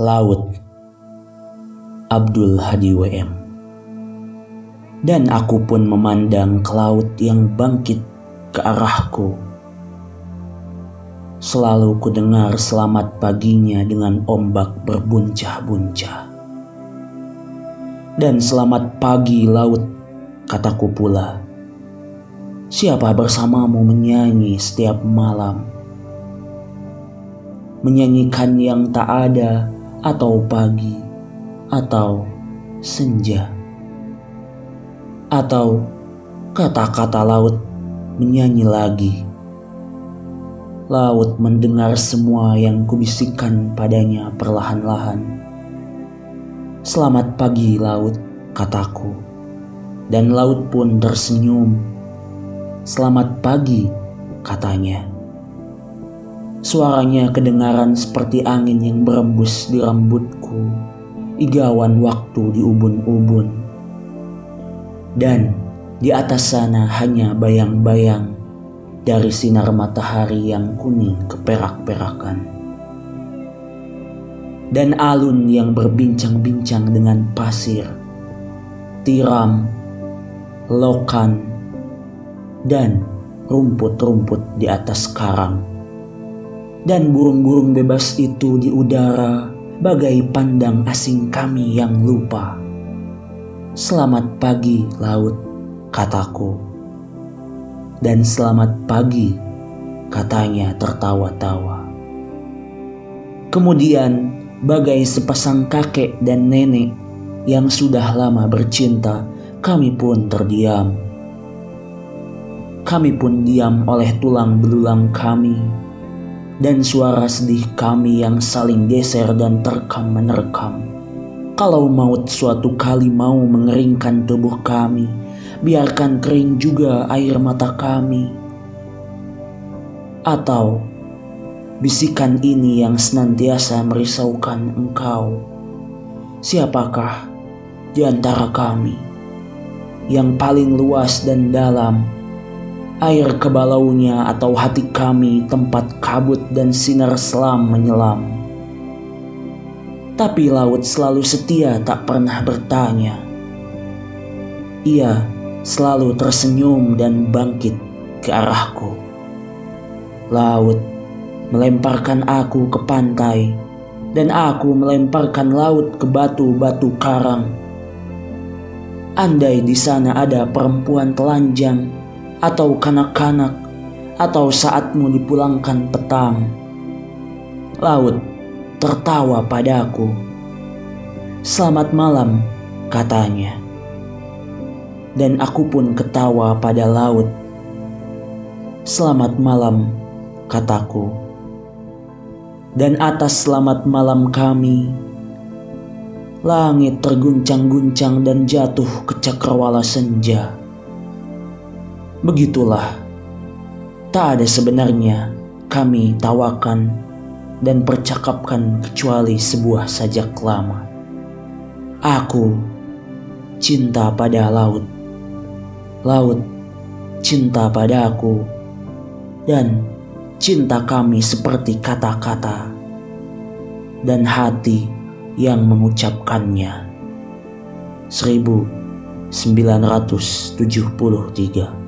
Laut. Abdul Hadi WM Dan aku pun memandang ke laut yang bangkit ke arahku. Selalu ku dengar selamat paginya dengan ombak berbuncah-buncah. Dan selamat pagi laut kataku pula. Siapa bersamamu menyanyi setiap malam? Menyanyikan yang tak ada atau pagi atau senja atau kata-kata laut menyanyi lagi. Laut mendengar semua yang kubisikkan padanya perlahan-lahan. Selamat pagi laut, kataku. Dan laut pun tersenyum. Selamat pagi, katanya. Suaranya kedengaran seperti angin yang berembus di rambutku, igawan waktu di ubun-ubun. Dan di atas sana hanya bayang-bayang dari sinar matahari yang kuning keperak-perakan. Dan alun yang berbincang-bincang dengan pasir, tiram, lokan, dan rumput-rumput di atas karang dan burung-burung bebas itu di udara bagai pandang asing kami yang lupa. Selamat pagi laut, kataku. Dan selamat pagi, katanya tertawa-tawa. Kemudian, bagai sepasang kakek dan nenek yang sudah lama bercinta, kami pun terdiam. Kami pun diam oleh tulang belulang kami dan suara sedih kami yang saling geser dan terkam menerkam. Kalau maut suatu kali mau mengeringkan tubuh kami, biarkan kering juga air mata kami. Atau bisikan ini yang senantiasa merisaukan engkau. Siapakah di antara kami yang paling luas dan dalam air kebalaunya atau hati kami tempat kabut dan sinar selam menyelam. Tapi laut selalu setia tak pernah bertanya. Ia selalu tersenyum dan bangkit ke arahku. Laut melemparkan aku ke pantai dan aku melemparkan laut ke batu-batu karang. Andai di sana ada perempuan telanjang atau kanak-kanak, atau saatmu dipulangkan petang. Laut tertawa padaku. Selamat malam, katanya. Dan aku pun ketawa pada laut. Selamat malam, kataku. Dan atas selamat malam kami, langit terguncang-guncang dan jatuh ke cakrawala senja. Begitulah, tak ada sebenarnya kami tawakan dan percakapkan kecuali sebuah sajak lama. Aku cinta pada laut, laut cinta pada aku, dan cinta kami seperti kata-kata dan hati yang mengucapkannya. 1973